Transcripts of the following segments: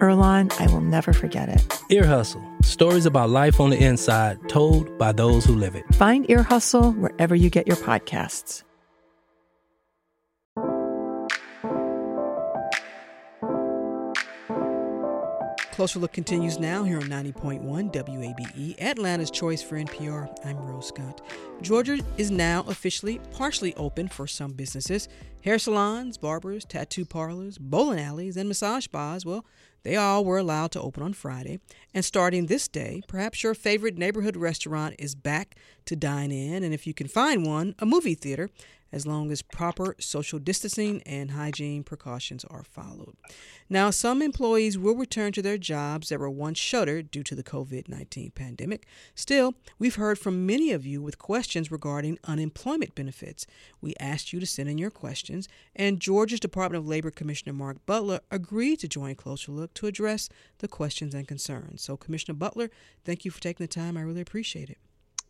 Earlonne, I will never forget it. Ear Hustle stories about life on the inside told by those who live it. Find Ear Hustle wherever you get your podcasts. Closer Look continues now here on 90.1 WABE, Atlanta's choice for NPR. I'm Rose Scott. Georgia is now officially partially open for some businesses. Hair salons, barbers, tattoo parlors, bowling alleys, and massage spas, well, they all were allowed to open on Friday. And starting this day, perhaps your favorite neighborhood restaurant is back to dine in, and if you can find one, a movie theater, as long as proper social distancing and hygiene precautions are followed. Now, some employees will return to their jobs that were once shuttered due to the COVID 19 pandemic. Still, we've heard from many of you with questions regarding unemployment benefits. We asked you to send in your questions, and Georgia's Department of Labor Commissioner Mark Butler agreed to join Closer Look to address the questions and concerns. So, Commissioner Butler, thank you for taking the time. I really appreciate it.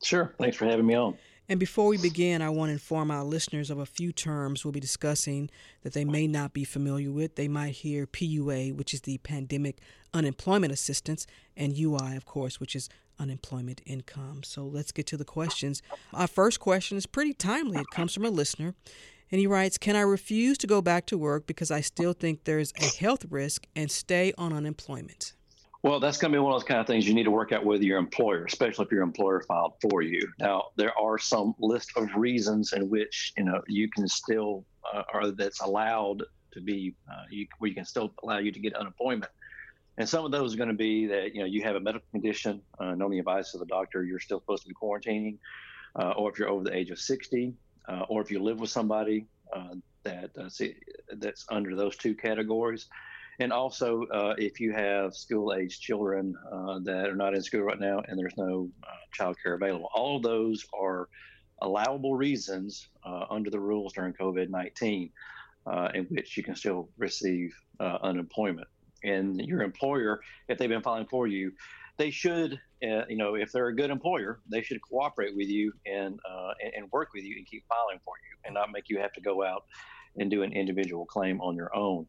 Sure. Thanks for having me on. And before we begin, I want to inform our listeners of a few terms we'll be discussing that they may not be familiar with. They might hear PUA, which is the Pandemic Unemployment Assistance, and UI, of course, which is unemployment income. So let's get to the questions. Our first question is pretty timely. It comes from a listener. And he writes, Can I refuse to go back to work because I still think there's a health risk and stay on unemployment? Well, that's going to be one of those kind of things you need to work out with your employer, especially if your employer filed for you. Now, there are some list of reasons in which you know you can still, uh, or that's allowed to be, uh, you, where you can still allow you to get unemployment. And some of those are going to be that you know you have a medical condition, uh, the advice of the doctor, you're still supposed to be quarantining, uh, or if you're over the age of 60, uh, or if you live with somebody uh, that uh, see, that's under those two categories. And also, uh, if you have school age children uh, that are not in school right now and there's no uh, child care available, all of those are allowable reasons uh, under the rules during COVID 19 uh, in which you can still receive uh, unemployment. And your employer, if they've been filing for you, they should, you know, if they're a good employer, they should cooperate with you and, and, and work with you and keep filing for you and not make you have to go out and do an individual claim on your own.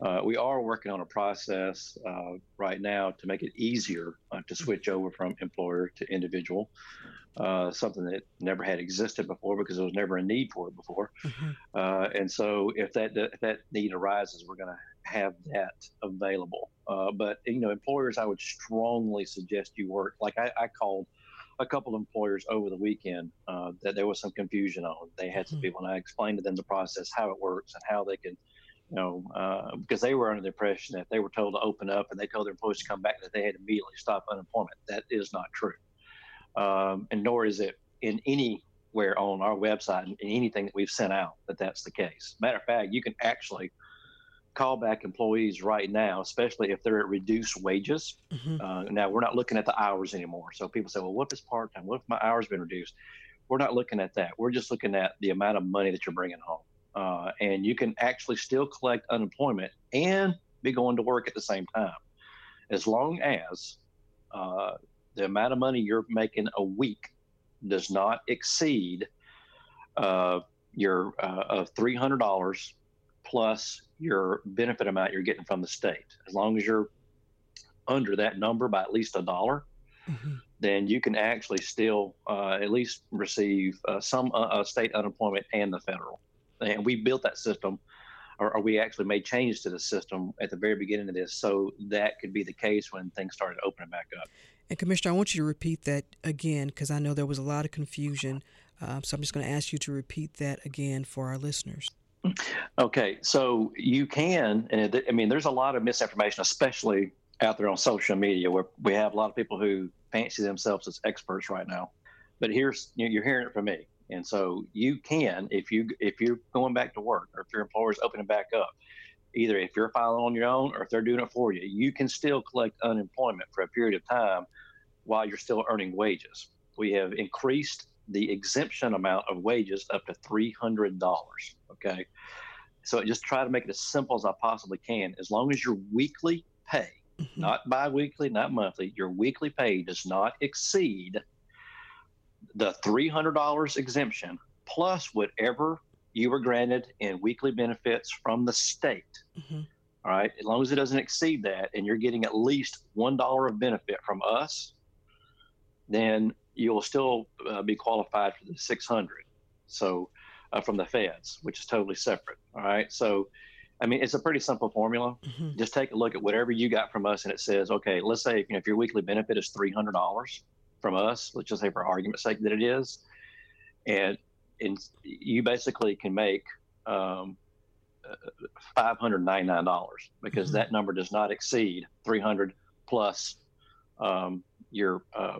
Uh, we are working on a process uh, right now to make it easier uh, to switch over from employer to individual, uh, something that never had existed before because there was never a need for it before. Mm-hmm. Uh, and so, if that if that need arises, we're going to have that available. Uh, but you know, employers, I would strongly suggest you work. Like I, I called a couple of employers over the weekend that there was some confusion on. They had some mm-hmm. people, and I explained to them the process, how it works, and how they can you know, uh, because they were under the impression that they were told to open up and they told their employees to come back that they had to immediately stop unemployment. That is not true, um, and nor is it in anywhere on our website in anything that we've sent out that that's the case. Matter of fact, you can actually call back employees right now, especially if they're at reduced wages. Mm-hmm. Uh, now we're not looking at the hours anymore. So people say, well, what if it's part time? What if my hours been reduced? We're not looking at that. We're just looking at the amount of money that you're bringing home uh, and you can actually still collect unemployment and be going to work at the same time, as long as uh, the amount of money you're making a week does not exceed uh, your uh, of three hundred dollars plus your benefit amount you're getting from the state. As long as you're under that number by at least a dollar, mm-hmm. then you can actually still uh, at least receive uh, some uh, state unemployment and the federal and we built that system or, or, we actually made changes to the system at the very beginning of this so that could be the case when things started opening back up. And commissioner i want you to repeat that again because i know there was a lot of confusion uh, so i'm just going to ask you to repeat that again for our listeners. Okay so you can and i mean there's a lot of misinformation especially out there on social media where we have a lot of people who fancy themselves as experts right now. But here's you're hearing it from me And so you can, if you if you're going back to work or if your employer is opening back up, either if you're filing on your own or if they're doing it for you, you can still collect unemployment for a period of time while you're still earning wages. We have increased the exemption amount of wages up to $300. Okay. So just try to make it as simple as I possibly can. As long as your weekly pay, mm-hmm. not biweekly, not monthly, your weekly pay does not exceed the $300 exemption plus whatever you were granted in weekly benefits from the state. Mm-hmm. All right. As long as it doesn't exceed that and you're getting at least $1 of benefit from us, then you'll still uh, be qualified for the 600. So uh, from the feds, which is totally separate. All right. So, I mean, it's a pretty simple formula. Mm-hmm. Just take a look at whatever you got from us, and it says, okay, let's say you know, if your weekly benefit is three hundred dollars from us, let's just say for argument's sake that it is, and and you basically can make um, five hundred ninety nine dollars because mm-hmm. that number does not exceed three hundred plus um, your uh,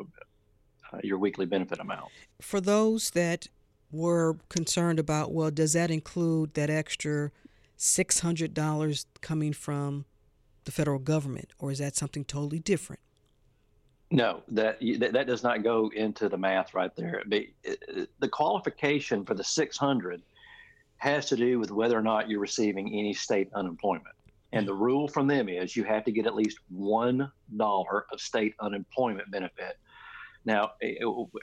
uh, your weekly benefit amount. For those that were concerned about, well, does that include that extra six hundred dollars coming from the federal government, or is that something totally different? No, that that does not go into the math right there. The qualification for the 600 has to do with whether or not you're receiving any state unemployment. And the rule from them is you have to get at least one dollar of state unemployment benefit now,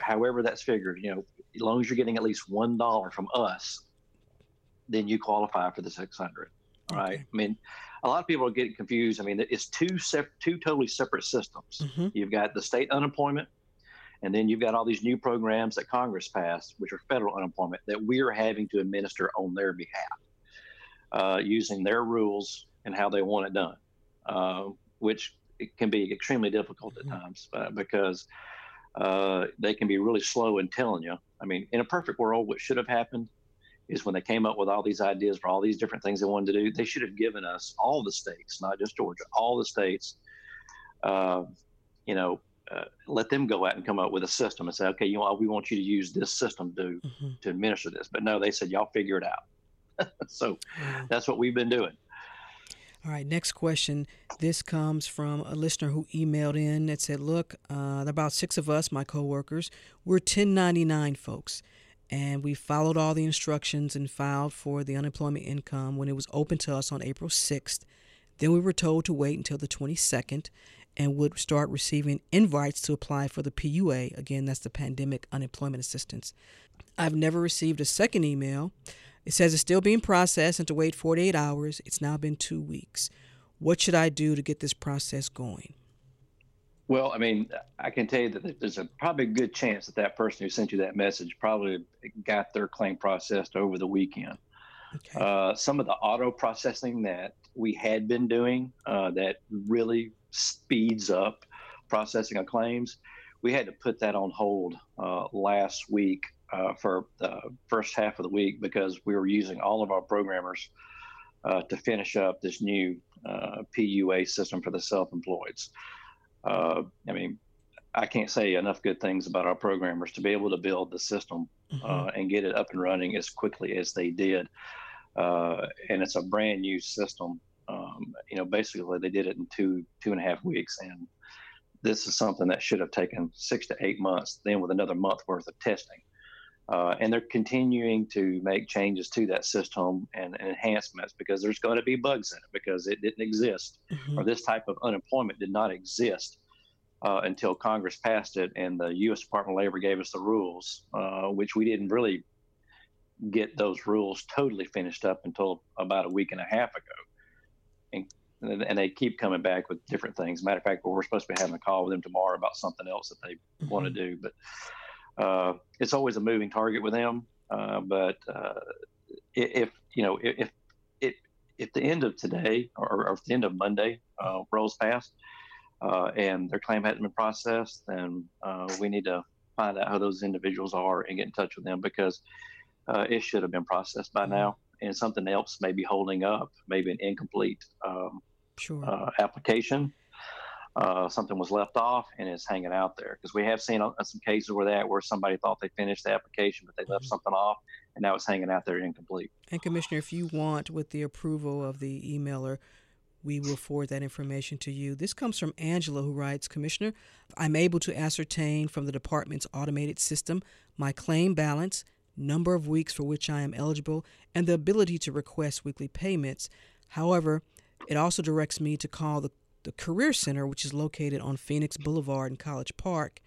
however that's figured, you know, as long as you're getting at least one dollar from us, then you qualify for the 600. All okay. right. I mean, a lot of people are getting confused. I mean, it's two sep- two totally separate systems. Mm-hmm. You've got the state unemployment, and then you've got all these new programs that Congress passed, which are federal unemployment, that we are having to administer on their behalf, uh, using their rules and how they want it done, uh, which can be extremely difficult at mm-hmm. times uh, because uh, they can be really slow in telling you. I mean, in a perfect world, what should have happened is when they came up with all these ideas for all these different things they wanted to do, they should have given us all the states, not just Georgia, all the states, uh, you know, uh, let them go out and come up with a system and say, okay, you know, we want you to use this system to mm-hmm. to administer this. But no, they said y'all figure it out. so that's what we've been doing. All right, next question. This comes from a listener who emailed in that said, Look, uh, about six of us, my coworkers, we're 1099 folks, and we followed all the instructions and filed for the unemployment income when it was open to us on April 6th. Then we were told to wait until the 22nd and would start receiving invites to apply for the PUA. Again, that's the Pandemic Unemployment Assistance. I've never received a second email it says it's still being processed and to wait 48 hours. It's now been two weeks. What should I do to get this process going? Well, I mean, I can tell you that there's a probably a good chance that that person who sent you that message probably got their claim processed over the weekend. Okay. Uh, some of the auto processing that we had been doing uh, that really speeds up processing of claims, we had to put that on hold uh, last week uh, for the first half of the week because we were using all of our programmers uh, to finish up this new uh, PUA system for the self-employeds. Uh, I mean, I can't say enough good things about our programmers to be able to build the system mm-hmm. Uh, and get it up and running as quickly as they did. Uh, and it's a brand new system. Um, you know, basically they did it in two two and a half weeks, and this is something that should have taken six to eight months. Then with another month worth of testing. Uh, and they're continuing to make changes to that system and, and, enhancements because there's going to be bugs in it because it didn't exist mm-hmm. or this type of unemployment did not exist uh, until Congress passed it and the U.S. Department of Labor gave us the rules, uh, which we didn't really get those rules totally finished up until about a week and a half ago. And, and they keep coming back with different things. Matter of fact, we're supposed to be having a call with them tomorrow about something else that they mm-hmm. want to do, but uh, it's always a moving target with them. Uh, but uh, if you know if if if the end of today or, or the end of Monday uh, rolls past uh, and their claim hasn't been processed, then we need to find out who those individuals are and get in touch with them because it should have been processed by now. And something else may be holding up, maybe an incomplete um, sure. application uh, something was left off and it's hanging out there because we have seen uh, some cases where that where somebody thought they finished the application but they left mm-hmm. something off and now it's hanging out there incomplete. And Commissioner, if you want, with the approval of the emailer, we will forward that information to you. This comes from Angela, who writes Commissioner, I'm able to ascertain from the department's automated system my claim balance, number of weeks for which I am eligible, and the ability to request weekly payments. However, it also directs me to call the the Career Center, which is located on Phoenix Boulevard in College Park,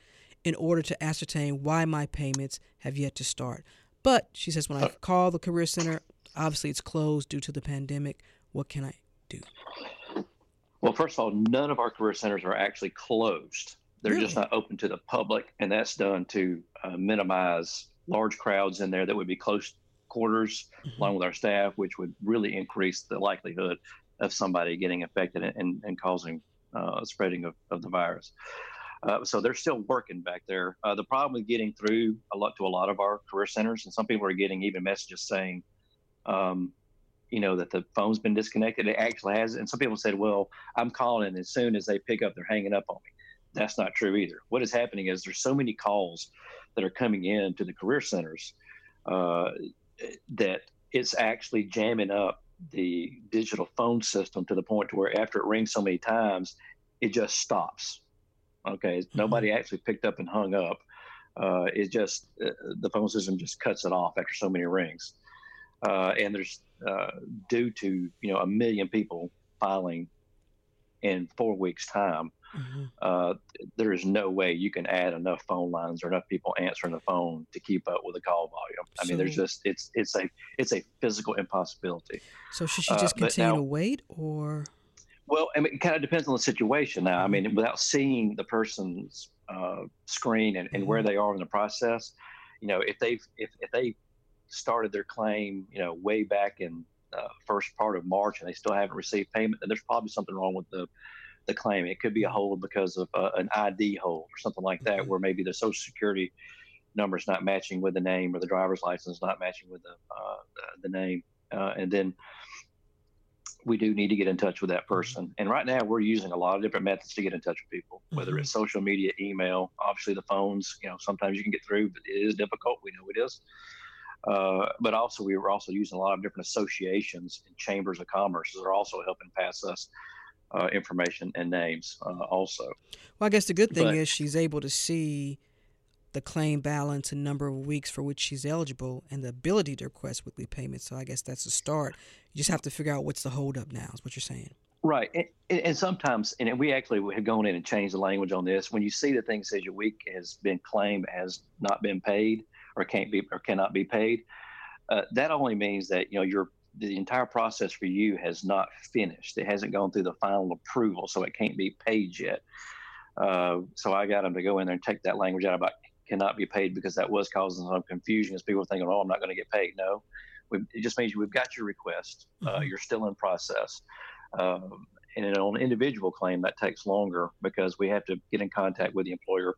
in order to ascertain why my payments have yet to start. But she says, when I call the Career Center, obviously it's closed due to the pandemic. What can I do? Well, first of all, none of our career centers are actually closed. They're really? just not open to the public, and that's done to uh, minimize large crowds in there that would be close quarters mm-hmm. along with our staff, which would really increase the likelihood of somebody getting infected and, and causing uh, spreading of, of the virus. Uh, so they're still working back there. Uh, the problem with getting through a lot to a lot of our career centers, and some people are getting even messages saying, um, you know, that the phone's been disconnected. It actually has, and some people said, "Well, I'm calling, and as soon as they pick up, they're hanging up on me." That's not true either. What is happening is there's so many calls that are coming in to the career centers uh, that it's actually jamming up the digital phone system to the point to where after it rings so many times, it just stops. Okay, mm-hmm. nobody actually picked up and hung up. Uh, it just uh, the phone system just cuts it off after so many rings, uh, and there's uh, due to you know a million people filing in four weeks' time mm-hmm. uh, there is no way you can add enough phone lines or enough people answering the phone to keep up with the call volume. I so, mean, there's just it's it's a it's a physical impossibility. So should she uh, just uh, continue now, to wait, or? Well, I mean, it kind of depends on the situation. Now, I mean, mm-hmm. without seeing the person's uh, screen and, and mm-hmm. where they are in the process, you know, if they've if if they started their claim, you know, way back in uh, first part of March and they still haven't received payment, then there's probably something wrong with the the claim. It could be a hold because of uh, an ID hold or something like that, mm-hmm. where maybe the Social Security number is not matching with the name or the driver's license not matching with the uh, the name, uh, and then we do need to get in touch with that mm-hmm. person. And right now, we're using a lot of different methods to get in touch with people, whether mm-hmm. it's social media, email, obviously the phones. You know, sometimes you can get through, but it is difficult. We know it is. Uh, but also, we were also using a lot of different associations and chambers of commerce that are also helping pass us uh, information and names uh, also. Well, I guess the good thing but, is she's able to see the claim balance and number of weeks for which she's eligible and the ability to request weekly payments. So I guess that's a start. You just have to figure out what's the holdup now, is what you're saying. Right. And, and sometimes, and we actually have gone in and changed the language on this. When you see the thing says your week has been claimed has not been paid or can't be or cannot be paid, uh, that only means that you know you're the entire process for you has not finished. It hasn't gone through the final approval, so it can't be paid yet. Uh, so I got them to go in there and take that language out about cannot be paid because that was causing some confusion as people were thinking, oh, I'm not going to get paid. No, we, it just means we've got your request. Uh, mm-hmm. you're still in process. Um, and on an individual claim, that takes longer because we have to get in contact with the employer.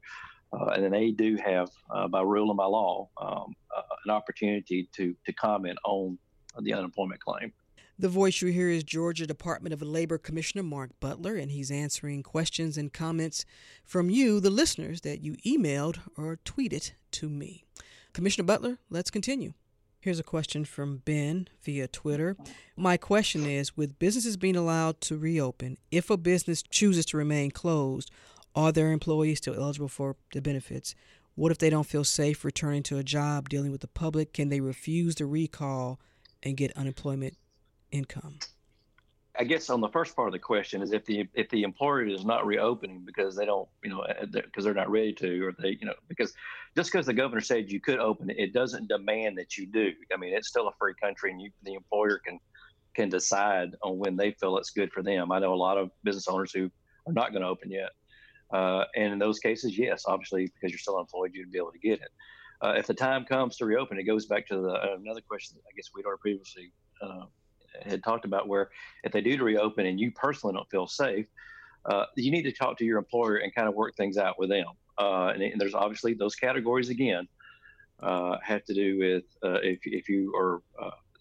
Uh, and then they do have, uh, by rule and by law, um, uh, an opportunity to to comment on the unemployment claim. The voice you hear is Georgia Department of Labor Commissioner Mark Butler, and he's answering questions and comments from you, the listeners, that you emailed or tweeted to me. Commissioner Butler, let's continue. Here's a question from Ben via Twitter. My question is With businesses being allowed to reopen, if a business chooses to remain closed, are their employees still eligible for the benefits? What if they don't feel safe returning to a job dealing with the public? Can they refuse the recall and get unemployment income? I guess on the first part of the question is if the if the employer is not reopening because they don't you know because they're not ready to or they you know because just because the governor said you could open it, it doesn't demand that you do. I mean it's still a free country and you the employer can can decide on when they feel it's good for them. I know a lot of business owners who are not going to open yet, uh, and in those cases, yes, obviously because you're still employed, you'd be able to get it uh, if the time comes to reopen, it goes back to the uh, another question I guess we'd already previously uh, had talked about, where if they do to reopen and you personally don't feel safe, uh, you need to talk to your employer and kind of work things out with them. Uh, and, and, there's obviously those categories again uh, have to do with if if you are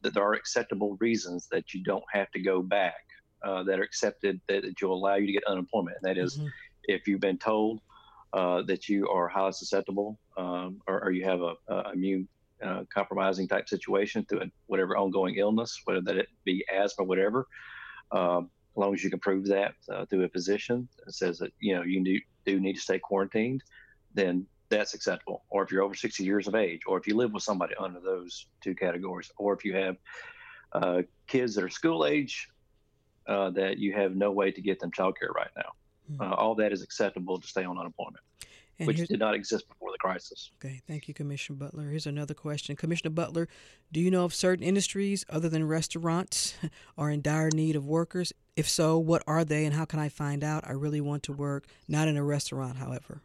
that there are acceptable reasons that you don't have to go back uh, that are accepted that, that will allow you to get unemployment. And that is mm-hmm. if you've been told uh, that you are highly susceptible um, or, or, you have a, a immune uh, compromising type situation through whatever ongoing illness, whether that it be asthma, whatever. Um, as long as you can prove that uh, through a physician that says that you know you do, do need to stay quarantined, then that's acceptable. Or if you're over 60 years of age, or if you live with somebody under those two categories, or if you have uh, kids that are school age uh, that you have no way to get them childcare right now. Mm-hmm. all that is acceptable to stay on unemployment. And which did not exist before the crisis. Okay, thank you, Commissioner Butler. Here's another question. Commissioner Butler, do you know of certain industries other than restaurants are in dire need of workers? If so, what are they and how can I find out? I really want to work, not in a restaurant, however.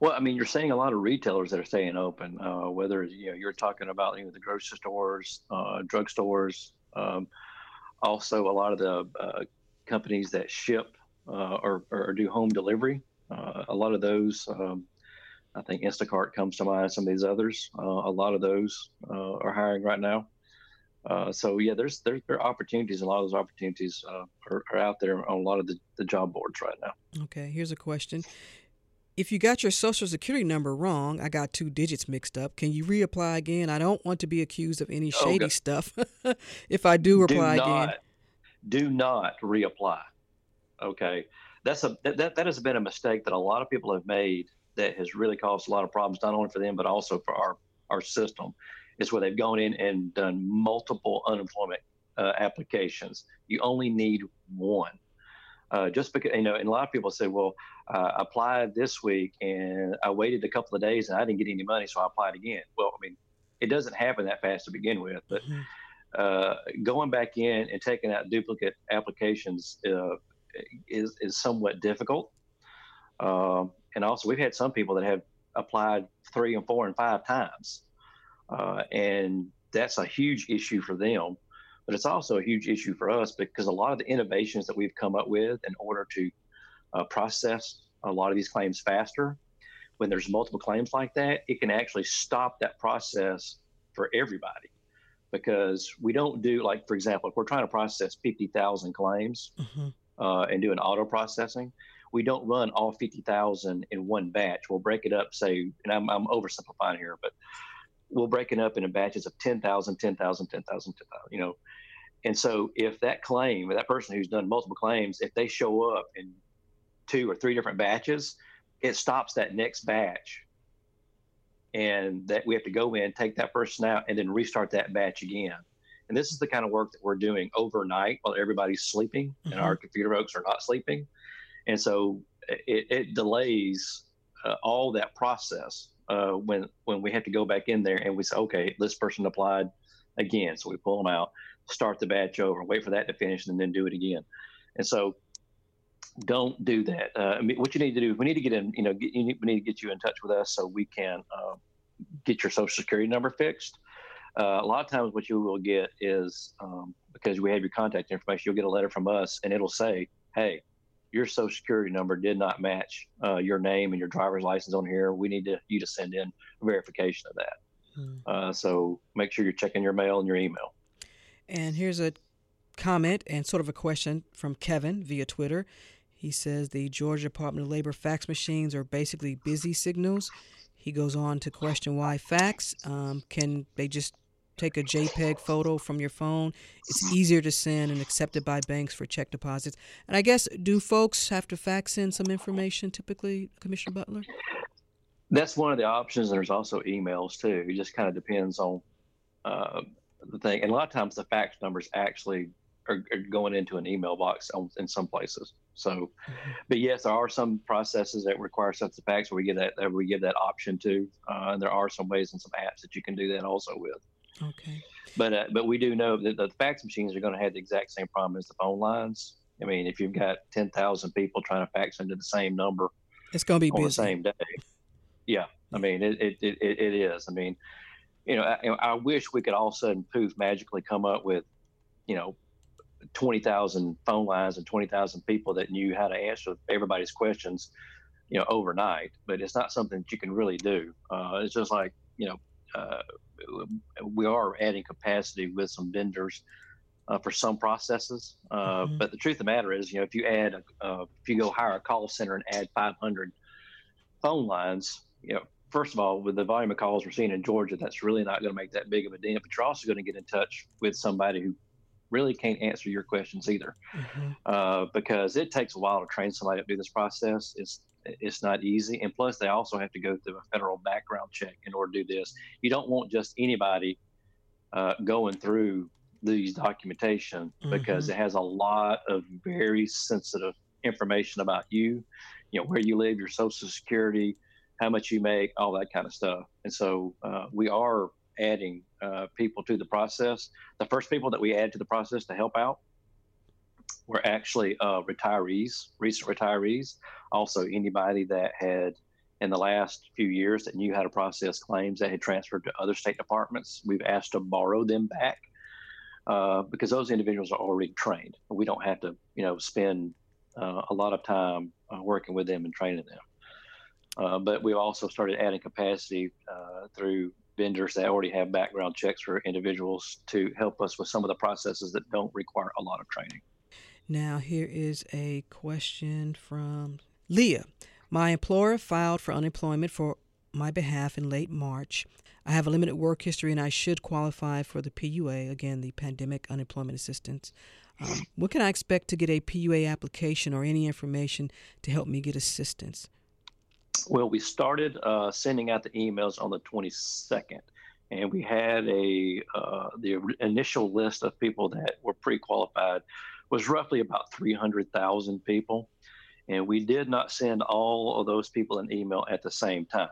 Well, I mean, you're seeing a lot of retailers that are staying open. Uh, whether you know you're talking about you know the grocery stores, uh, drugstores, um, also a lot of the uh, companies that ship uh, or, or, do home delivery. Uh, a lot of those, um, I think Instacart comes to mind. Some of these others, uh, a lot of those are hiring right now. so yeah, there's there, there, are opportunities. A lot of those opportunities are, are, out there on a lot of the, the job boards right now. Okay, here's a question if you got your social security number wrong, I got two digits mixed up. Can you reapply again? I don't want to be accused of any shady okay. stuff. if I do apply do not, again, do not reapply. Okay, that's a that that has been a mistake that a lot of people have made that has really caused a lot of problems, not only for them but also for our our system. Is where they've gone in and done multiple unemployment uh, applications. You only need one uh, just because you know, and a lot of people say, "Well, uh, applied this week and I waited a couple of days and I didn't get any money, so I applied again." Well, I mean, it doesn't happen that fast to begin with, but mm-hmm. uh, going back in and taking out duplicate applications uh, is is somewhat difficult. Um, and also, we've had some people that have applied three and four and five times, uh, and that's a huge issue for them but it's also a huge issue for us because a lot of the innovations that we've come up with in order to uh, process a lot of these claims faster, when there's multiple claims like that, it can actually stop that process for everybody because we don't do like for example if we're trying to process 50000 claims mm-hmm. Uh, and do an auto processing we don't run all 50000 in one batch we'll break it up say and i'm, I'm oversimplifying here but we'll break it up into batches of 10,000, 10,000, 10,000, 10,000, you know. And so if that claim, that person who's done multiple claims, if they show up in two or three different batches, it stops that next batch. And that we have to go in, take that person out, and then restart that batch again. And this is the kind of work that we're doing overnight while everybody's sleeping mm-hmm. and our computer folks are not sleeping. And so it, it delays uh, all that process uh, when when we have to go back in there and we say, okay, this person applied again, so we pull them out, start the batch over, wait for that to finish, and then do it again. And so, don't do that. Uh, I mean, what you need to do is we need to get in. You know, get, you need, we need to get you in touch with us so we can uh, get your social security number fixed. Uh, a lot of times, what you will get is um, because we have your contact information, you'll get a letter from us, and it'll say, "Hey, your social security number did not match uh, your name and your driver's license on here. We need to, you to send in verification of that. Hmm. Uh, so make sure you're checking your mail and your email. And here's a comment and sort of a question from Kevin via Twitter. He says the Georgia Department of Labor fax machines are basically busy signals. He goes on to question why fax. Um, can they just take a JPEG photo from your phone. It's easier to send and accepted by banks for check deposits. And I guess, do folks have to fax in some information typically, Commissioner Butler? That's one of the options. And there's also emails too. It just kind of depends on uh, the thing. And a lot of times the fax numbers actually are, are going into an email box on, in some places. So, mm-hmm. but yes, there are some processes that require a fax where we give that where we give that option to, uh, and there are some ways and some apps that you can do that also with. Okay. But uh, but we do know that the fax machines are going to have the exact same problem as the phone lines. I mean, if you've got ten thousand people trying to fax into the same number, it's going to be on busy. the same day. Yeah, I mean, it it, it, it is. I mean, you know, I, I wish we could all of a sudden poof magically come up with, you know, twenty thousand phone lines and twenty thousand people that knew how to answer everybody's questions, you know, overnight. But it's not something that you can really do. Uh, it's just like you know, uh, we are adding capacity with some vendors uh, for some processes. Uh, mm-hmm. But the truth of the matter is, you know, if you add, a, uh, if you go hire a call center and add 500 phone lines, you know, first of all, with the volume of calls we're seeing in Georgia, that's really not going to make that big of a dent. But you're also going to get in touch with somebody who really can't answer your questions either, mm-hmm. uh, because it takes a while to train somebody to do this process. It's it's not easy, and plus they also have to go through a federal background check in order to do this. You don't want just anybody uh, going through these documentation mm-hmm. because it has a lot of very sensitive information about you, you know, where you live, your social security, how much you make, all that kind of stuff. And so uh, we are adding uh, people to the process. The first people that we add to the process to help out were actually uh, retirees, recent retirees. Also, anybody that had in the last few years that knew how to process claims that had transferred to other state departments. We've asked to borrow them back uh, because those individuals are already trained. We don't have to, you know, spend uh, a lot of time uh, working with them and training them. Uh, but we've also started adding capacity uh, through vendors that already have background checks for individuals to help us with some of the processes that don't require a lot of training. Now, here is a question from Leah. My employer filed for unemployment for my behalf in late March. I have a limited work history and I should qualify for the PUA, again, the Pandemic Unemployment Assistance. Um, what can I expect to get a PUA application or any information to help me get assistance? Well, we started uh, sending out the emails on the 22nd, and we had a uh, the initial list of people that were pre-qualified was roughly about 300,000 people, and we did not send all of those people an email at the same time.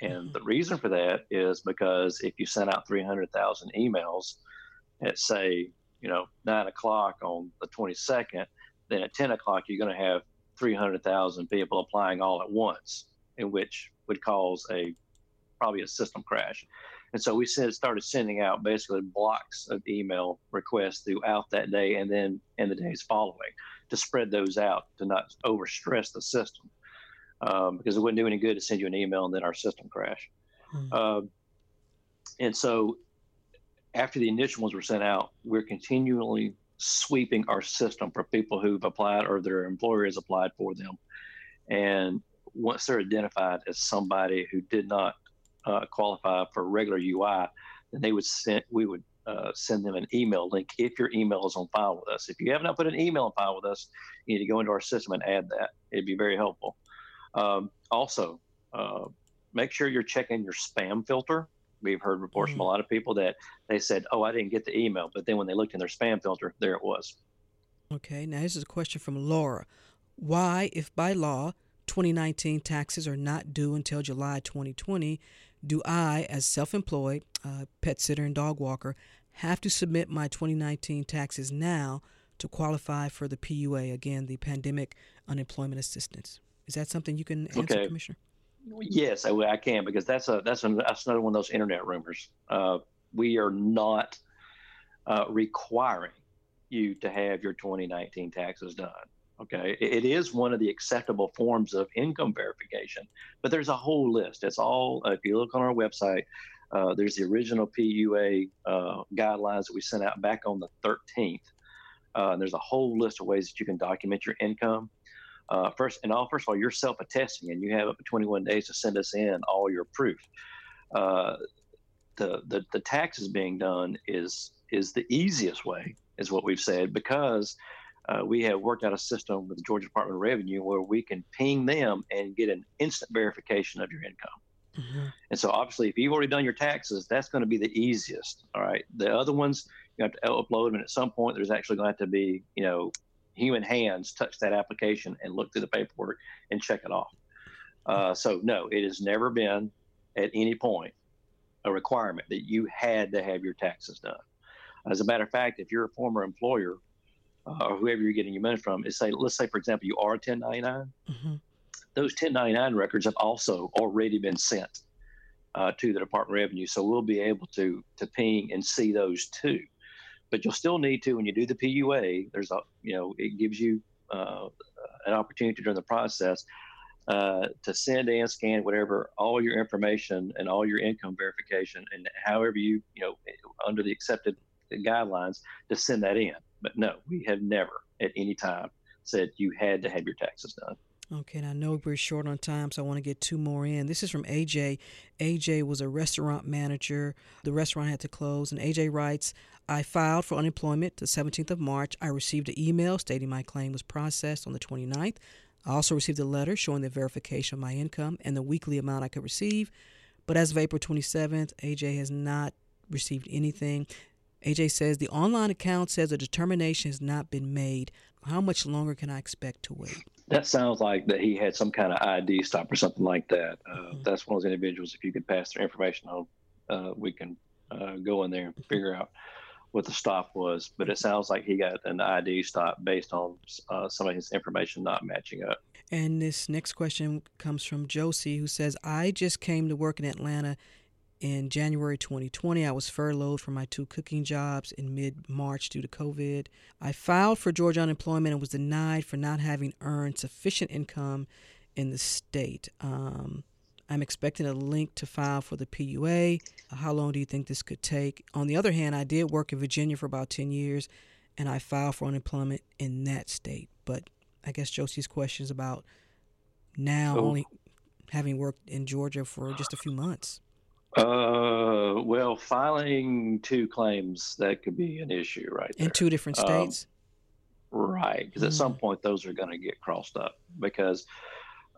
And mm-hmm. the reason for that is because if you send out 300,000 emails at, say, you know, nine o'clock on the 22nd, then at 10 o'clock, you're going to have 300,000 people applying all at once, in which would cause a probably a system crash. And so we said, started sending out basically blocks of email requests throughout that day and then in the days following to spread those out to not overstress the system um, because it wouldn't do any good to send you an email and then our system crash. Hmm. Uh, and so after the initial ones were sent out, we're continually sweeping our system for people who've applied or their employer has applied for them. And once they're identified as somebody who did not uh, qualify for regular UI, then they would send we would uh, send them an email link if your email is on file with us. If you have not put an email on file with us, you need to go into our system and add that. It'd be very helpful. Um, also, uh, make sure you're checking your spam filter. We've heard reports mm-hmm. from a mm-hmm. lot of people that they said, "Oh, I didn't get the email," but then when they looked in their spam filter, there it was. Okay, now this is a question from Laura. Why, if by law 2019 taxes are not due until July 2020, do I, as self-employed uh, pet sitter and dog walker, have to submit my 2019 taxes now to qualify for the PUA again, the Pandemic Unemployment Assistance? Is that something you can answer, okay. Commissioner? Yes, I, I, can because that's a that's that's another one of those internet rumors. Uh, we are not uh, requiring you to have your 2019 taxes done. Okay, it is one of the acceptable forms of income verification, but there's a whole list. It's all uh, if you look on our website. Uh, there's the original PUA uh, guidelines that we sent out back on the 13th. Uh, there's a whole list of ways that you can document your income. Uh, first and all, first of all, you're self-attesting, and you have up to 21 days to send us in all your proof. Uh, the, the the taxes being done is is the easiest way, is what we've said, because uh, we have worked out a system with the Georgia Department of Revenue where we can ping them and get an instant verification of your income. Mm-hmm. And so, obviously, if you've already done your taxes, that's going to be the easiest. All right. The other ones, you have to upload them, and at some point, there's actually going to have to be, you know, human hands touch that application and look through the paperwork and check it off. Uh, so no, it has never been at any point a requirement that you had to have your taxes done. As a matter of fact, if you're a former employer uh, or whoever you're getting your money from, is say, let's say for example, you are 1099. Mm-hmm. Those 1099 records have also already been sent uh, to the Department of Revenue, so we'll be able to to ping and see those too but you'll still need to when you do the PUA. There's a you know it gives you uh, an opportunity during the process uh, to send and scan whatever all your information and all your income verification and however you you know under the accepted guidelines to send that in. But no, we have never at any time said you had to have your taxes done. Okay, and I know we're short on time, so I want to get two more in. This is from AJ. AJ was a restaurant manager. The restaurant had to close, and AJ writes I filed for unemployment the 17th of March. I received an email stating my claim was processed on the 29th. I also received a letter showing the verification of my income and the weekly amount I could receive. But as of April 27th, AJ has not received anything. AJ says the online account says a determination has not been made. How much longer can I expect to wait? That sounds like that he had some kind of ID stop or something like that. Uh, mm-hmm. That's one of those individuals. If you could pass their information on, uh, we can uh, go in there and figure out what the stop was. But it sounds like he got an ID stop based on uh, some of his information not matching up. And this next question comes from Josie, who says, "I just came to work in Atlanta in January 2020, I was furloughed from my two cooking jobs in mid March due to COVID. I filed for Georgia unemployment and was denied for not having earned sufficient income in the state. Um, I'm expecting a link to file for the PUA. How long do you think this could take? On the other hand, I did work in Virginia for about 10 years and I filed for unemployment in that state. But I guess Josie's question is about now oh. only having worked in Georgia for just a few months. Uh, well, filing two claims that could be an issue, right? There. In two different states. Um, right, because mm. at some hmm. point those are going to get crossed up because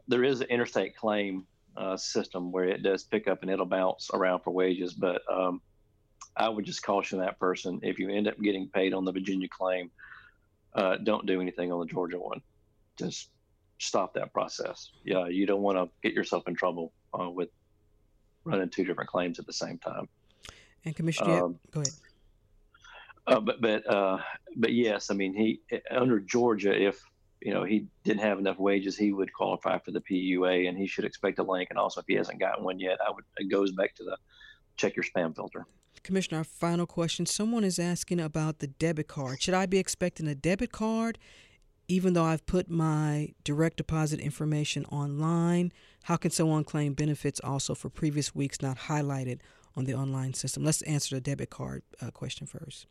there is an interstate claim uh, system where it does pick up and it'll bounce around for wages, but um, I would just caution that person if you end up getting paid on the Virginia claim, uh, don't do anything on the Georgia one. Just stop that process. Yeah, you don't want to get yourself in trouble uh, with running two different claims at the same time. And Commissioner, um, go ahead. Uh, but but uh, but yes, I mean he under Georgia, if you know he didn't have enough wages, he would qualify for the PUA, and he should expect a link. And also, if he hasn't gotten one yet, I would it goes back to the check your spam filter. Commissioner, our final question. Someone is asking about the debit card. Should I be expecting a debit card, even though I've put my direct deposit information online? How can someone claim benefits also for previous weeks not highlighted on the online system? Let's answer the debit card uh, question first.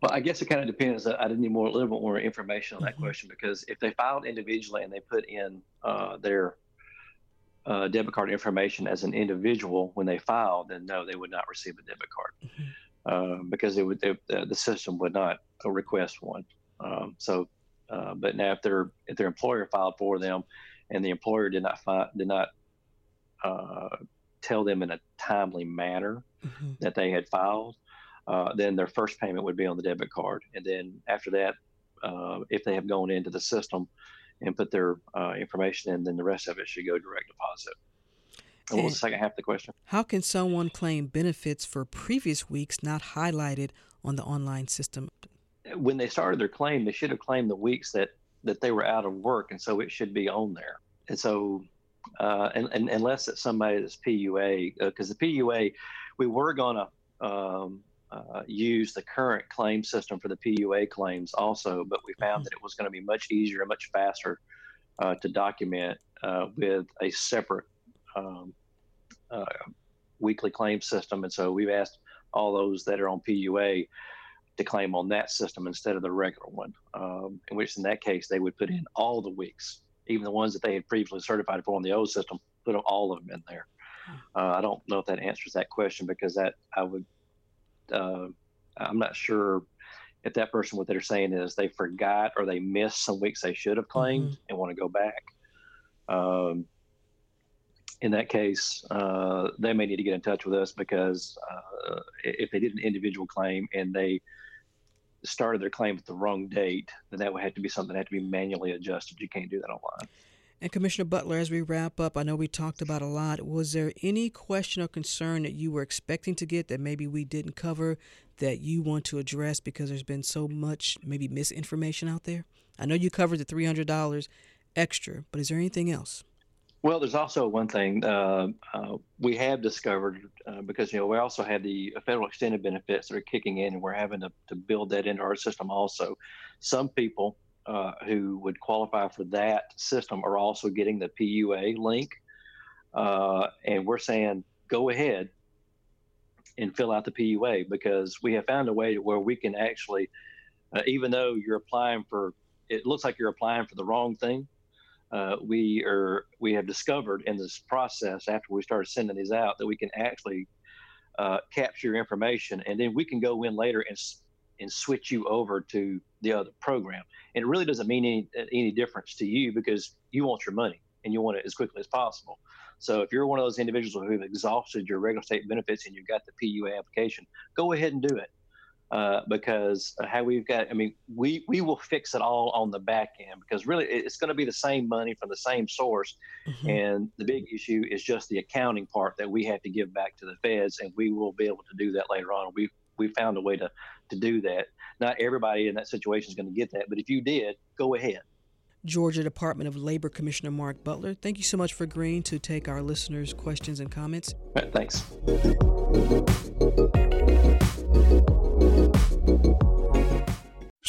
Well, I guess it kind of depends. I didn't need more, a little bit more information on that mm-hmm. question because if they filed individually and they put in uh, their uh, debit card information as an individual when they filed, then no, they would not receive a debit card mm-hmm. uh, because it would they, the system would not request one. Um, so, uh, but now if their if their employer filed for them and the employer did not find, did not uh, tell them in a timely manner mm-hmm. that they had filed, uh, then their first payment would be on the debit card, and then after that, uh, if they have gone into the system and put their uh, information in, then the rest of it should go direct deposit. And what was the second half of the question? How can someone claim benefits for previous weeks not highlighted on the online system? When they started their claim, they should have claimed the weeks that that they were out of work, and so it should be on there. And so, uh, and, and, unless it's somebody that's PUA, because uh, the PUA, we were going to um, uh, use the current claim system for the PUA claims also, but we found mm-hmm. that it was going to be much easier and much faster uh, to document uh, with a separate um, uh, weekly claim system. And so we've asked all those that are on PUA to claim on that system instead of the regular one, um, in which in that case they would put in all the weeks, even the ones that they had previously certified for on the old system, put all of them in there. Hmm. Uh, I don't know if that answers that question because that I would, uh, I'm not sure if that person what they're saying is they forgot or they missed some weeks they should have claimed mm-hmm. and want to go back. Um, in that case, uh, they may need to get in touch with us because uh, if they did an individual claim and they started their claim at the wrong date, then that would have to be something that had to be manually adjusted. You can't do that online. And Commissioner Butler, as we wrap up, I know we talked about a lot. Was there any question or concern that you were expecting to get that maybe we didn't cover that you want to address because there's been so much maybe misinformation out there? I know you covered the $300 extra, but is there anything else? Well, there's also one thing uh, uh, we have discovered uh, because you know we also have the federal extended benefits that are kicking in, and we're having to, to build that into our system. Also, some people uh, who would qualify for that system are also getting the PUA link, uh, and we're saying go ahead and fill out the PUA because we have found a way where we can actually, uh, even though you're applying for, it looks like you're applying for the wrong thing. Uh, we are we have discovered in this process after we started sending these out that we can actually uh, capture information and then we can go in later and and switch you over to the other program. And it really doesn't mean any any difference to you because you want your money and you want it as quickly as possible. So if you're one of those individuals who have exhausted your regular state benefits and you've got the PUA application, go ahead and do it. Uh, because how we've got, I mean, we we will fix it all on the back end because really it's going to be the same money from the same source, mm-hmm. and the big issue is just the accounting part that we have to give back to the feds, and we will be able to do that later on. We we found a way to to do that. Not everybody in that situation is going to get that, but if you did, go ahead. Georgia Department of Labor Commissioner Mark Butler, thank you so much for agreeing to take our listeners' questions and comments. Right, thanks.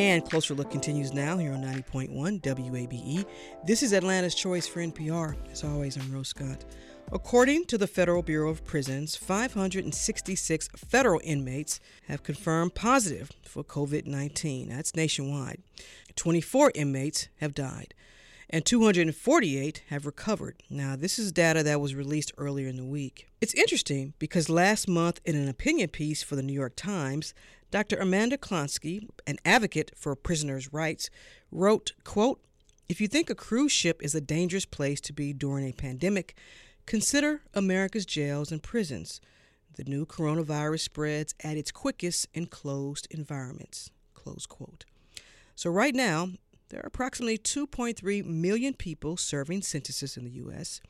And Closer Look continues now here on 90.1 WABE. This is Atlanta's Choice for NPR. As always, I'm Rose Scott. According to the Federal Bureau of Prisons, 566 federal inmates have confirmed positive for COVID 19. That's nationwide. 24 inmates have died, and 248 have recovered. Now, this is data that was released earlier in the week. It's interesting because last month, in an opinion piece for the New York Times, Dr. Amanda Klonsky, an advocate for prisoners' rights, wrote, quote, If you think a cruise ship is a dangerous place to be during a pandemic, consider America's jails and prisons. The new coronavirus spreads at its quickest in closed environments. Close quote. So right now, there are approximately 2.3 million people serving sentences in the U.S.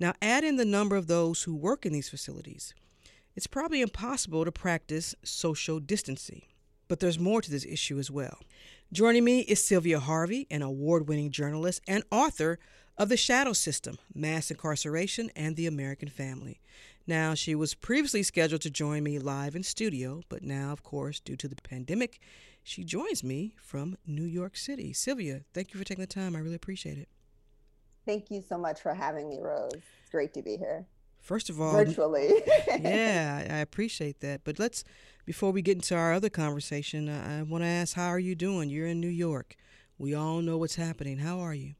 Now, add in the number of those who work in these facilities it's probably impossible to practice social distancing. But there's more to this issue as well. Joining me is Sylvia Harvey, an award winning journalist and author of The Shadow System Mass Incarceration and the American Family. Now, she was previously scheduled to join me live in studio, but now, of course, due to the pandemic, she joins me from New York City. Sylvia, thank you for taking the time. I really appreciate it. Thank you so much for having me, Rose. It's great to be here. First of all, virtually. yeah, I appreciate that. But let's, before we get into our other conversation, I, I want to ask, how are you doing? You're in New York. We all know what's happening. How are you?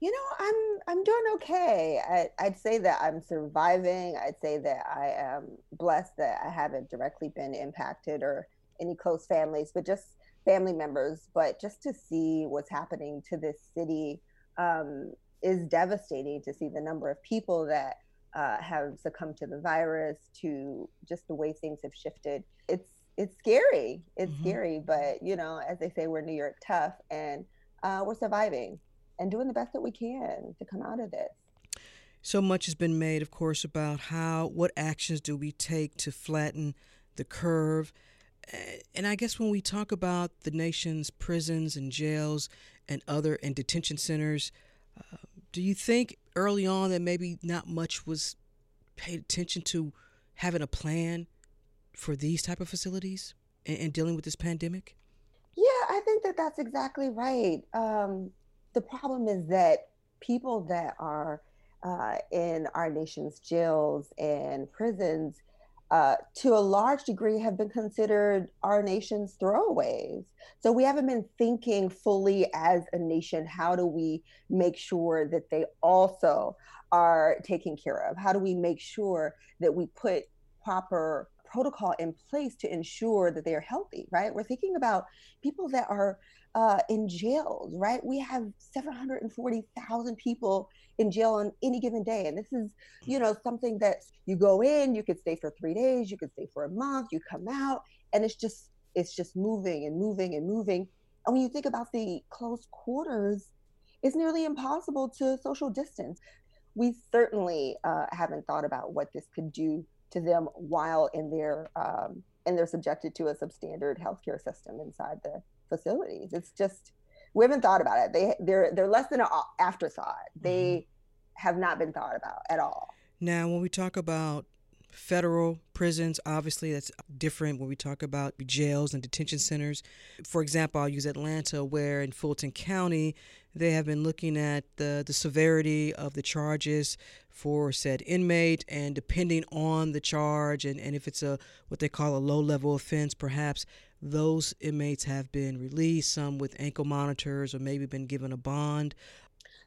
You know, I'm I'm doing okay. I, I'd say that I'm surviving. I'd say that I am blessed that I haven't directly been impacted or any close families, but just family members. But just to see what's happening to this city um, is devastating. To see the number of people that uh, have succumbed to the virus, to just the way things have shifted. It's it's scary. It's mm-hmm. scary, but you know, as they say, we're New York tough, and uh, we're surviving and doing the best that we can to come out of this. So much has been made, of course, about how what actions do we take to flatten the curve. And I guess when we talk about the nation's prisons and jails and other and detention centers, uh, do you think early on that maybe not much was paid attention to having a plan for these type of facilities and, and dealing with this pandemic? Yeah, I think that that's exactly right. Um, the problem is that people that are uh, in our nation's jails and prisons uh, to a large degree have been considered our nation's throwaways. So we haven't been thinking fully as a nation how do we make sure that they also are taken care of? How do we make sure that we put proper protocol in place to ensure that they are healthy, right? We're thinking about people that are uh, in jails, right? We have 740,000 people in jail on any given day. And this is, you know, something that you go in, you could stay for three days, you could stay for a month, you come out, and it's just it's just moving and moving and moving. And when you think about the close quarters, it's nearly impossible to social distance. We certainly uh, haven't thought about what this could do to them while in their um, and they're subjected to a substandard healthcare system inside the facilities. It's just we haven't thought about it. They they're they're less than an afterthought. They mm-hmm. have not been thought about at all. Now, when we talk about federal prisons, obviously that's different when we talk about jails and detention centers. For example, I'll use Atlanta, where in Fulton County, they have been looking at the, the severity of the charges for said inmate, and depending on the charge, and, and if it's a what they call a low level offense, perhaps those inmates have been released, some with ankle monitors or maybe been given a bond.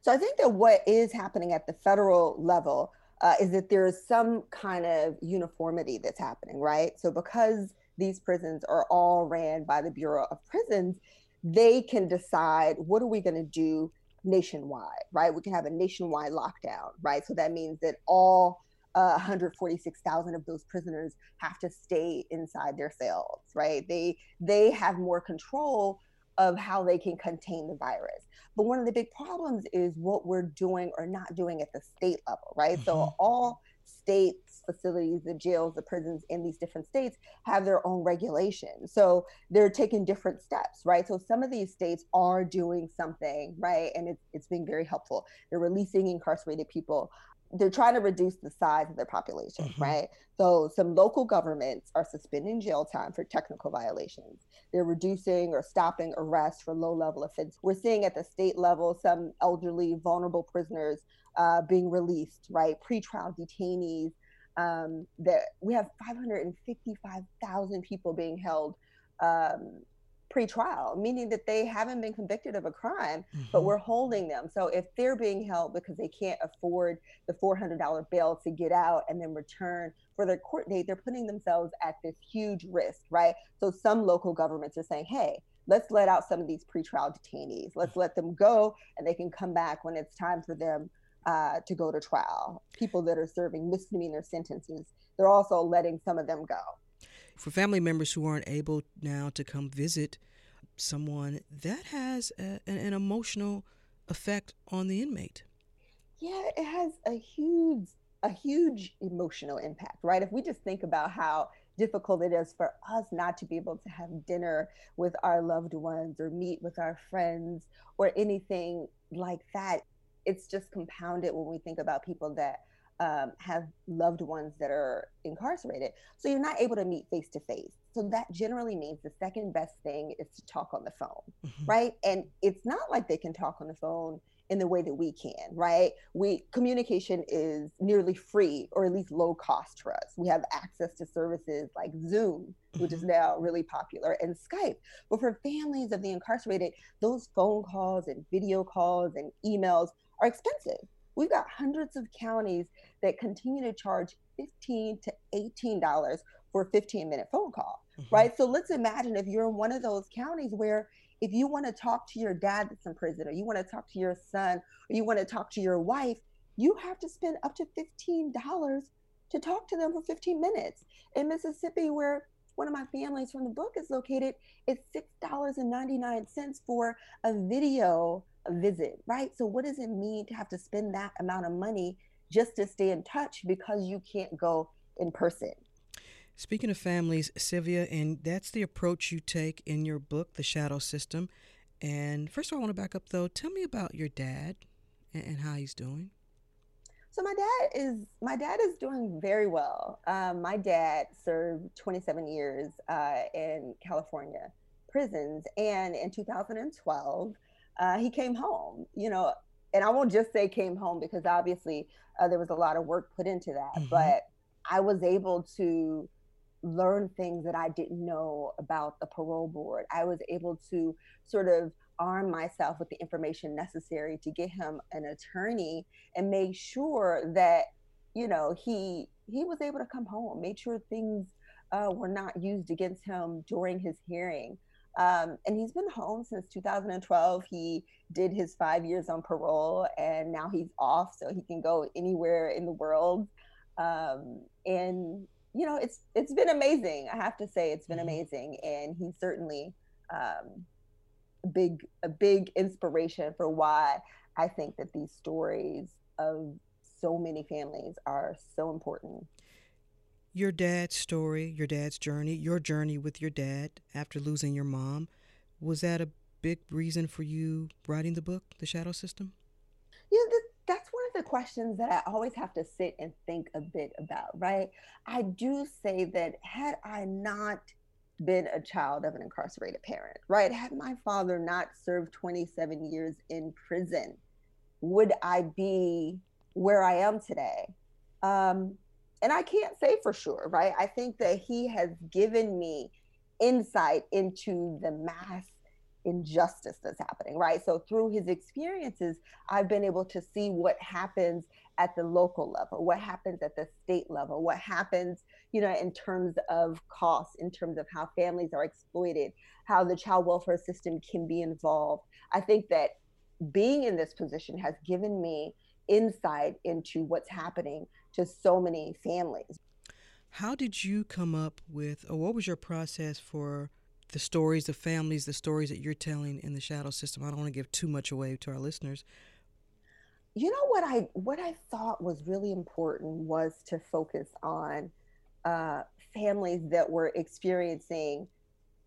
So I think that what is happening at the federal level uh, is that there is some kind of uniformity that's happening, right? So because these prisons are all ran by the Bureau of Prisons, they can decide what are we going to do nationwide, right? We can have a nationwide lockdown, right? So that means that all uh, 146,000 of those prisoners have to stay inside their cells, right? They they have more control of how they can contain the virus. But one of the big problems is what we're doing or not doing at the state level, right? Mm-hmm. So all states, facilities, the jails, the prisons in these different states have their own regulations. So they're taking different steps, right? So some of these states are doing something, right? And it's, it's being very helpful. They're releasing incarcerated people they're trying to reduce the size of their population, mm-hmm. right? So some local governments are suspending jail time for technical violations. They're reducing or stopping arrests for low level offenses. We're seeing at the state level some elderly, vulnerable prisoners uh, being released, right? Pretrial detainees. Um, that we have 555,000 people being held um, pre-trial, meaning that they haven't been convicted of a crime, mm-hmm. but we're holding them. So if they're being held because they can't afford the $400 bail to get out and then return for their court date, they're putting themselves at this huge risk, right? So some local governments are saying, hey, let's let out some of these pretrial detainees. Let's let them go and they can come back when it's time for them uh, to go to trial. People that are serving misdemeanor sentences, they're also letting some of them go for family members who aren't able now to come visit someone, that has a, an, an emotional effect on the inmate. Yeah, it has a huge a huge emotional impact, right? If we just think about how difficult it is for us not to be able to have dinner with our loved ones or meet with our friends or anything like that, it's just compounded when we think about people that um, have loved ones that are incarcerated. So you're not able to meet face to face. So that generally means the second best thing is to talk on the phone, mm-hmm. right? And it's not like they can talk on the phone in the way that we can, right? We communication is nearly free or at least low cost for us. We have access to services like Zoom, which is mm-hmm. now really popular, and Skype. But for families of the incarcerated, those phone calls and video calls and emails are expensive We've got hundreds of counties that continue to charge 15 to $18 for a 15 minute phone call, mm-hmm. right? So let's imagine if you're in one of those counties where if you want to talk to your dad that's in prison, or you want to talk to your son, or you want to talk to your wife, you have to spend up to $15 to talk to them for 15 minutes. In Mississippi, where one of my families from the book is located, it's $6.99 for a video visit, right? So, what does it mean to have to spend that amount of money just to stay in touch because you can't go in person? Speaking of families, Sylvia, and that's the approach you take in your book, The Shadow System. And first of all, I want to back up though. Tell me about your dad and, and how he's doing. So my dad is my dad is doing very well. Um, my dad served 27 years uh, in California prisons, and in 2012, uh, he came home, you know, and I won't just say came home because obviously uh, there was a lot of work put into that, mm-hmm. but I was able to learn things that I didn't know about the parole board. I was able to sort of arm myself with the information necessary to get him an attorney and make sure that you know he he was able to come home made sure things uh, were not used against him during his hearing um, and he's been home since 2012. He did his five years on parole, and now he's off, so he can go anywhere in the world. Um, and you know, it's it's been amazing. I have to say, it's been mm-hmm. amazing, and he's certainly um, a big a big inspiration for why I think that these stories of so many families are so important. Your dad's story, your dad's journey, your journey with your dad after losing your mom, was that a big reason for you writing the book, The Shadow System? Yeah, that's one of the questions that I always have to sit and think a bit about, right? I do say that had I not been a child of an incarcerated parent, right? Had my father not served 27 years in prison, would I be where I am today? Um, and I can't say for sure, right? I think that he has given me insight into the mass injustice that's happening, right? So through his experiences, I've been able to see what happens at the local level, what happens at the state level, what happens, you know, in terms of costs, in terms of how families are exploited, how the child welfare system can be involved. I think that being in this position has given me insight into what's happening to so many families. How did you come up with, or what was your process for the stories, the families, the stories that you're telling in the shadow system? I don't want to give too much away to our listeners. You know what I what I thought was really important was to focus on uh, families that were experiencing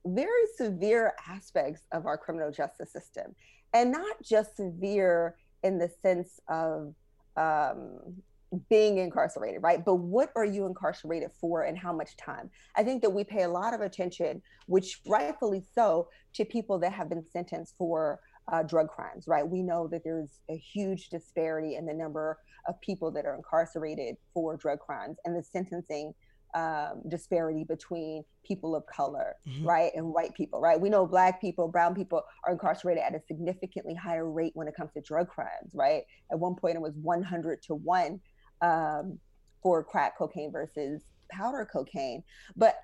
very severe aspects of our criminal justice system, and not just severe in the sense of um, being incarcerated, right? But what are you incarcerated for and how much time? I think that we pay a lot of attention, which rightfully so, to people that have been sentenced for uh, drug crimes, right? We know that there's a huge disparity in the number of people that are incarcerated for drug crimes and the sentencing um, disparity between people of color, mm-hmm. right, and white people, right? We know black people, brown people are incarcerated at a significantly higher rate when it comes to drug crimes, right? At one point, it was 100 to 1 um, for crack cocaine versus powder cocaine. But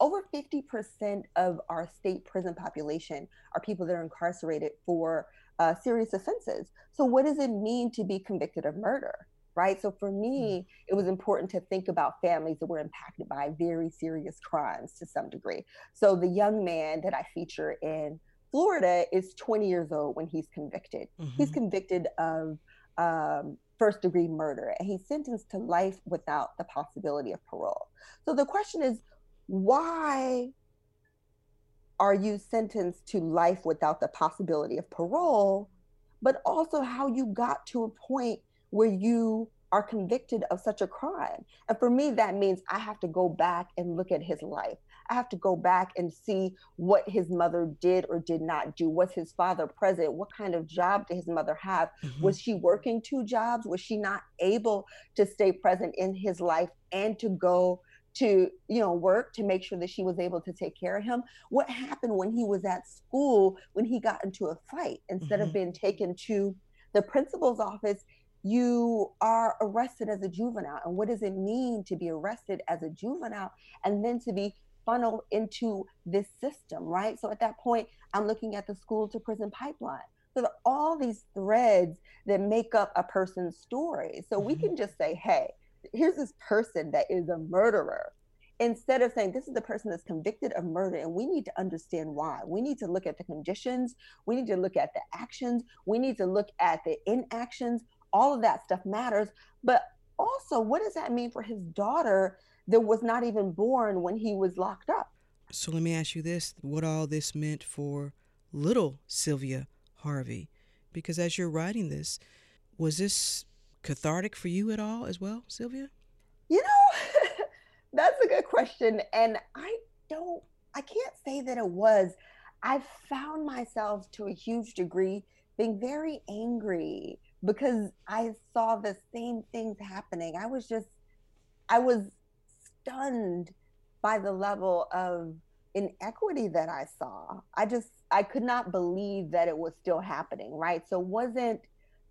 over 50% of our state prison population are people that are incarcerated for uh, serious offenses. So, what does it mean to be convicted of murder? right? So for me, mm. it was important to think about families that were impacted by very serious crimes to some degree. So the young man that I feature in Florida is 20 years old when he's convicted. Mm-hmm. He's convicted of um, first degree murder and he's sentenced to life without the possibility of parole. So the question is, why are you sentenced to life without the possibility of parole? But also how you got to a point where you are convicted of such a crime. And for me, that means I have to go back and look at his life. I have to go back and see what his mother did or did not do. Was his father present? What kind of job did his mother have? Mm-hmm. Was she working two jobs? Was she not able to stay present in his life and to go to you know work to make sure that she was able to take care of him what happened when he was at school when he got into a fight instead mm-hmm. of being taken to the principal's office you are arrested as a juvenile. And what does it mean to be arrested as a juvenile and then to be funneled into this system, right? So at that point, I'm looking at the school to prison pipeline. So there are all these threads that make up a person's story. So we mm-hmm. can just say, hey, here's this person that is a murderer. Instead of saying this is the person that's convicted of murder, and we need to understand why. We need to look at the conditions. We need to look at the actions. We need to look at the inactions all of that stuff matters. But also, what does that mean for his daughter that was not even born when he was locked up? So let me ask you this what all this meant for little Sylvia Harvey? Because as you're writing this, was this cathartic for you at all as well, Sylvia? You know, that's a good question. And I don't, I can't say that it was. I found myself to a huge degree being very angry because I saw the same things happening. I was just, I was stunned by the level of inequity that I saw. I just, I could not believe that it was still happening, right? So wasn't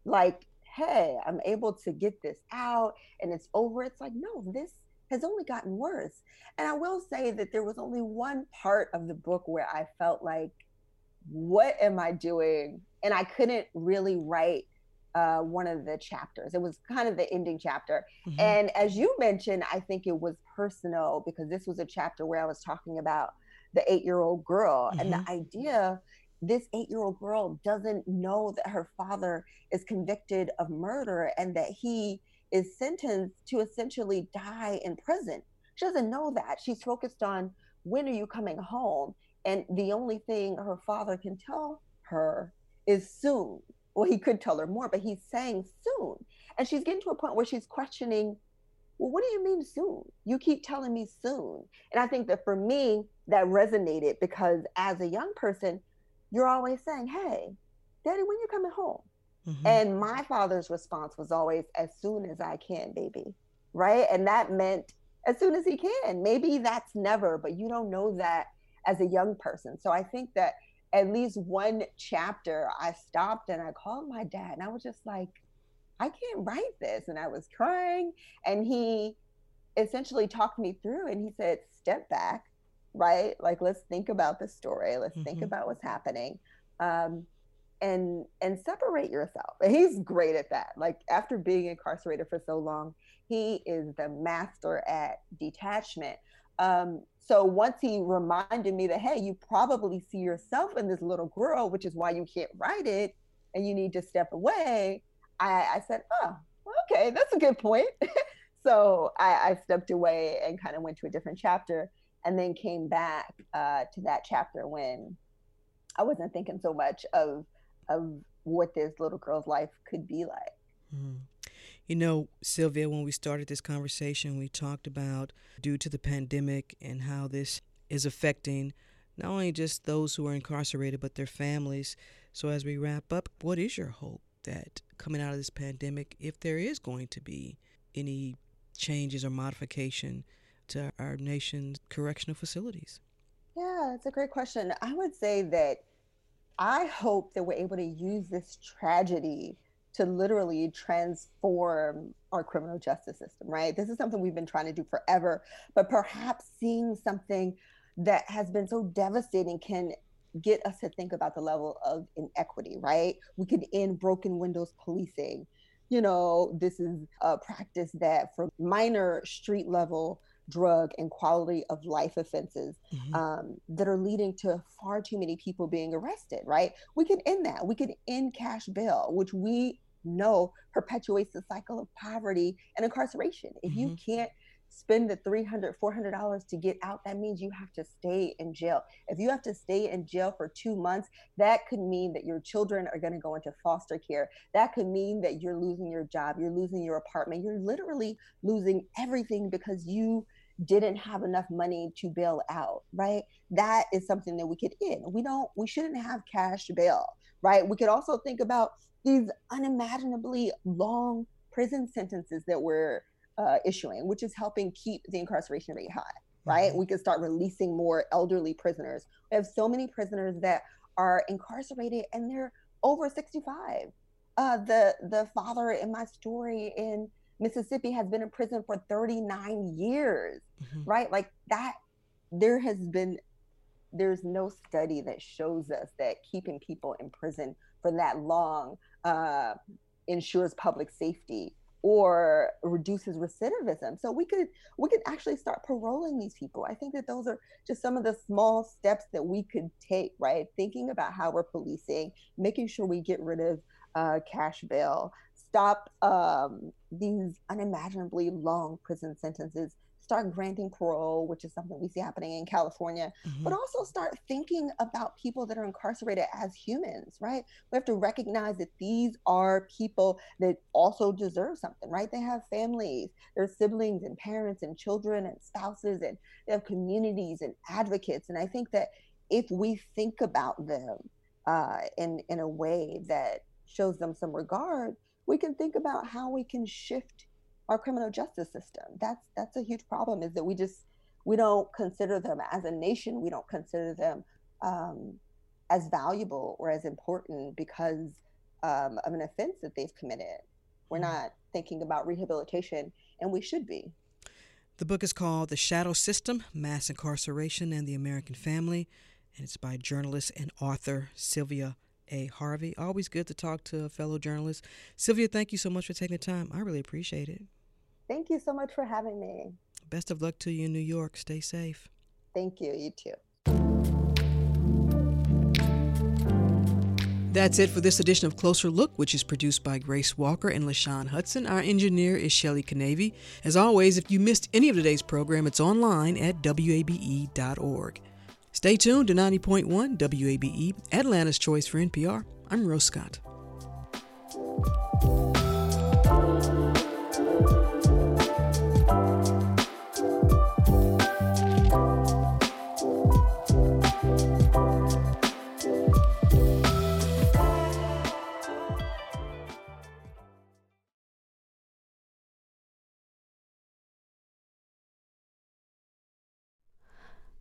like, hey, I'm able to get this out and it's over. It's like, no, this has only gotten worse. And I will say that there was only one part of the book where I felt like, what am I doing? And I couldn't really write uh, one of the chapters. It was kind of the ending chapter. Mm-hmm. And as you mentioned, I think it was personal because this was a chapter where I was talking about the eight year old girl mm-hmm. and the mm-hmm. idea this eight year old girl doesn't know that her father is convicted of murder and that he is sentenced to essentially die in prison. She doesn't know that. She's focused on when are you coming home? And the only thing her father can tell her is soon. Well, he could tell her more, but he's saying soon. And she's getting to a point where she's questioning, well, what do you mean soon? You keep telling me soon. And I think that for me, that resonated because as a young person, you're always saying, hey, daddy, when you coming home? Mm-hmm. And my father's response was always, as soon as I can, baby. Right. And that meant as soon as he can. Maybe that's never, but you don't know that as a young person. So I think that at least one chapter, I stopped and I called my dad and I was just like, I can't write this. And I was crying. And he essentially talked me through and he said, step back, right? Like, let's think about the story. Let's mm-hmm. think about what's happening. Um, and and separate yourself. And he's great at that. Like after being incarcerated for so long, he is the master at detachment. Um, so once he reminded me that, hey, you probably see yourself in this little girl, which is why you can't write it and you need to step away, I, I said, oh, okay, that's a good point. so I, I, stepped away and kind of went to a different chapter and then came back uh, to that chapter when I wasn't thinking so much of of what this little girl's life could be like. Mm. You know, Sylvia, when we started this conversation, we talked about due to the pandemic and how this is affecting not only just those who are incarcerated, but their families. So, as we wrap up, what is your hope that coming out of this pandemic, if there is going to be any changes or modification to our nation's correctional facilities? Yeah, that's a great question. I would say that I hope that we're able to use this tragedy to literally transform our criminal justice system, right? This is something we've been trying to do forever, but perhaps seeing something that has been so devastating can get us to think about the level of inequity, right? We could end broken windows policing. You know, this is a practice that for minor street level drug and quality of life offenses mm-hmm. um, that are leading to far too many people being arrested, right? We can end that. We can end cash bail, which we know perpetuates the cycle of poverty and incarceration. If mm-hmm. you can't spend the 300 $400 to get out that means you have to stay in jail if you have to stay in jail for two months that could mean that your children are going to go into foster care that could mean that you're losing your job you're losing your apartment you're literally losing everything because you didn't have enough money to bail out, right? That is something that we could end. We don't, we shouldn't have cash bail, right? We could also think about these unimaginably long prison sentences that we're uh, issuing, which is helping keep the incarceration rate high, right? Mm-hmm. We could start releasing more elderly prisoners. We have so many prisoners that are incarcerated and they're over 65. Uh, the the father in my story in Mississippi has been in prison for 39 years, mm-hmm. right? Like that, there has been, there's no study that shows us that keeping people in prison for that long uh, ensures public safety or reduces recidivism. So we could we could actually start paroling these people. I think that those are just some of the small steps that we could take, right? Thinking about how we're policing, making sure we get rid of uh, cash bail, stop um, these unimaginably long prison sentences, start granting parole, which is something we see happening in California, mm-hmm. but also start thinking about people that are incarcerated as humans, right? We have to recognize that these are people that also deserve something, right? They have families, their siblings and parents and children and spouses, and they have communities and advocates. And I think that if we think about them uh, in in a way that shows them some regard, we can think about how we can shift our criminal justice system. That's that's a huge problem. Is that we just we don't consider them as a nation. We don't consider them um, as valuable or as important because um, of an offense that they've committed. We're mm-hmm. not thinking about rehabilitation, and we should be. The book is called The Shadow System Mass Incarceration and the American Family, and it's by journalist and author Sylvia A. Harvey. Always good to talk to a fellow journalist. Sylvia, thank you so much for taking the time. I really appreciate it. Thank you so much for having me. Best of luck to you in New York. Stay safe. Thank you. You too. That's it for this edition of Closer Look, which is produced by Grace Walker and LaShawn Hudson. Our engineer is Shelley Canavy. As always, if you missed any of today's program, it's online at WABE.org. Stay tuned to 90.1 WABE, Atlanta's Choice for NPR. I'm Rose Scott.